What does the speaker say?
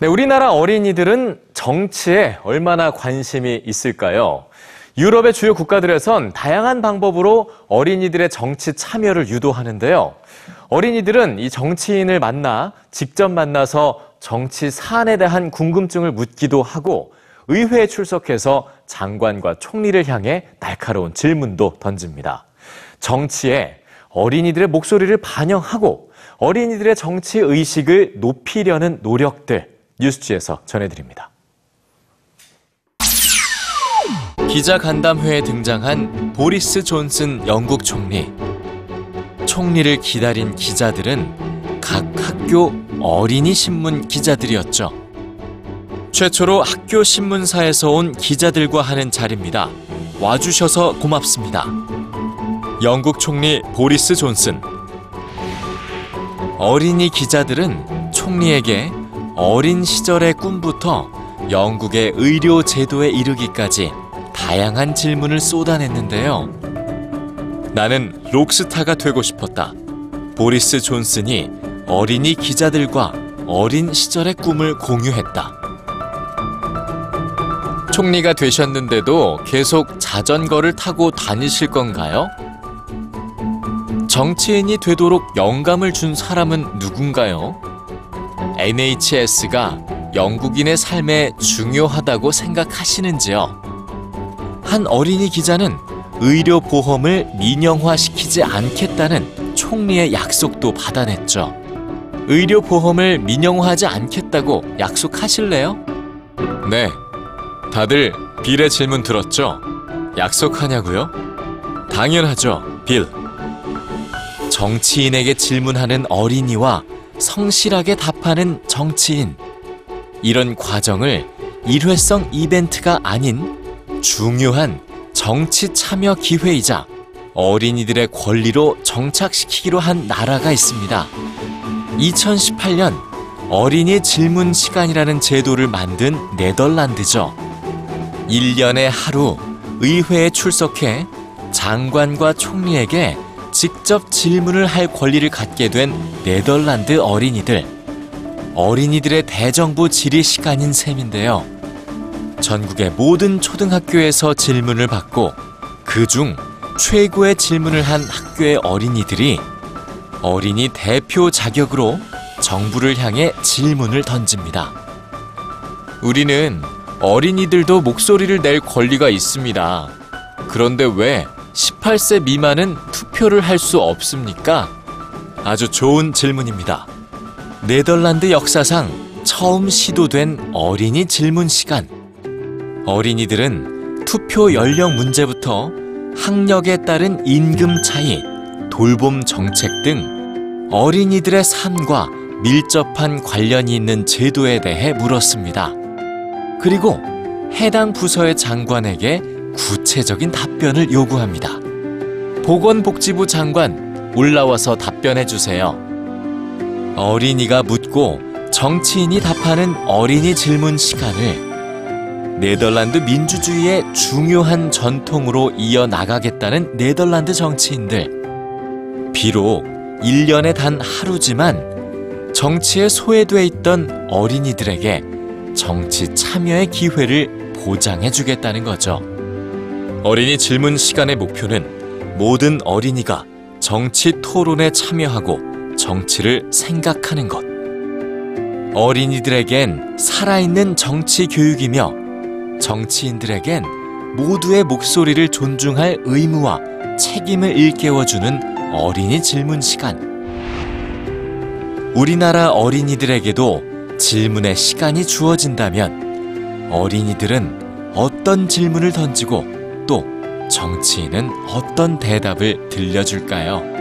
네, 우리나라 어린이들은 정치에 얼마나 관심이 있을까요? 유럽의 주요 국가들에선 다양한 방법으로 어린이들의 정치 참여를 유도하는데요. 어린이들은 이 정치인을 만나 직접 만나서 정치 사안에 대한 궁금증을 묻기도 하고 의회에 출석해서 장관과 총리를 향해 날카로운 질문도 던집니다. 정치에 어린이들의 목소리를 반영하고 어린이들의 정치 의식을 높이려는 노력들 뉴스지에서 전해드립니다. 기자 간담회에 등장한 보리스 존슨 영국 총리. 총리를 기다린 기자들은 각 학교 어린이 신문 기자들이었죠. 최초로 학교 신문사에서 온 기자들과 하는 자리입니다. 와주셔서 고맙습니다. 영국 총리 보리스 존슨. 어린이 기자들은 총리에게 어린 시절의 꿈부터 영국의 의료 제도에 이르기까지 다양한 질문을 쏟아냈는데요. 나는 록스타가 되고 싶었다. 보리스 존슨이 어린이 기자들과 어린 시절의 꿈을 공유했다. 총리가 되셨는데도 계속 자전거를 타고 다니실 건가요? 정치인이 되도록 영감을 준 사람은 누군가요? NHS가 영국인의 삶에 중요하다고 생각하시는지요? 한 어린이 기자는 의료 보험을 민영화시키지 않겠다는 총리의 약속도 받아냈죠. 의료 보험을 민영화하지 않겠다고 약속하실래요? 네. 다들 빌의 질문 들었죠? 약속하냐고요? 당연하죠, 빌. 정치인에게 질문하는 어린이와 성실하게 답하는 정치인. 이런 과정을 일회성 이벤트가 아닌 중요한 정치 참여 기회이자 어린이들의 권리로 정착시키기로 한 나라가 있습니다. 2018년 어린이 질문 시간이라는 제도를 만든 네덜란드죠. 1년에 하루 의회에 출석해 장관과 총리에게 직접 질문을 할 권리를 갖게 된 네덜란드 어린이들. 어린이들의 대정부 질의 시간인 셈인데요. 전국의 모든 초등학교에서 질문을 받고 그 중 최고의 질문을 한 학교의 어린이들이 어린이 대표 자격으로 정부를 향해 질문을 던집니다. 우리는 어린이들도 목소리를 낼 권리가 있습니다. 그런데 왜 18세 미만은 투표를 할 수 없습니까? 아주 좋은 질문입니다. 네덜란드 역사상 처음 시도된 어린이 질문 시간. 어린이들은 투표 연령 문제부터 학력에 따른 임금 차이, 돌봄 정책 등 어린이들의 삶과 밀접한 관련이 있는 제도에 대해 물었습니다. 그리고 해당 부서의 장관에게 구체적인 답변을 요구합니다. 보건복지부 장관 올라와서 답변해 주세요. 어린이가 묻고 정치인이 답하는 어린이 질문 시간을 네덜란드 민주주의의 중요한 전통으로 이어나가겠다는 네덜란드 정치인들. 비록 1년에 단 하루지만 정치에 소외돼 있던 어린이들에게 정치 참여의 기회를 보장해 주겠다는 거죠. 어린이 질문 시간의 목표는 모든 어린이가 정치 토론에 참여하고 정치를 생각하는 것. 어린이들에겐 살아있는 정치 교육이며 정치인들에겐 모두의 목소리를 존중할 의무와 책임을 일깨워주는 어린이 질문 시간. 우리나라 어린이들에게도 질문의 시간이 주어진다면 어린이들은 어떤 질문을 던지고 또 정치인은 어떤 대답을 들려줄까요?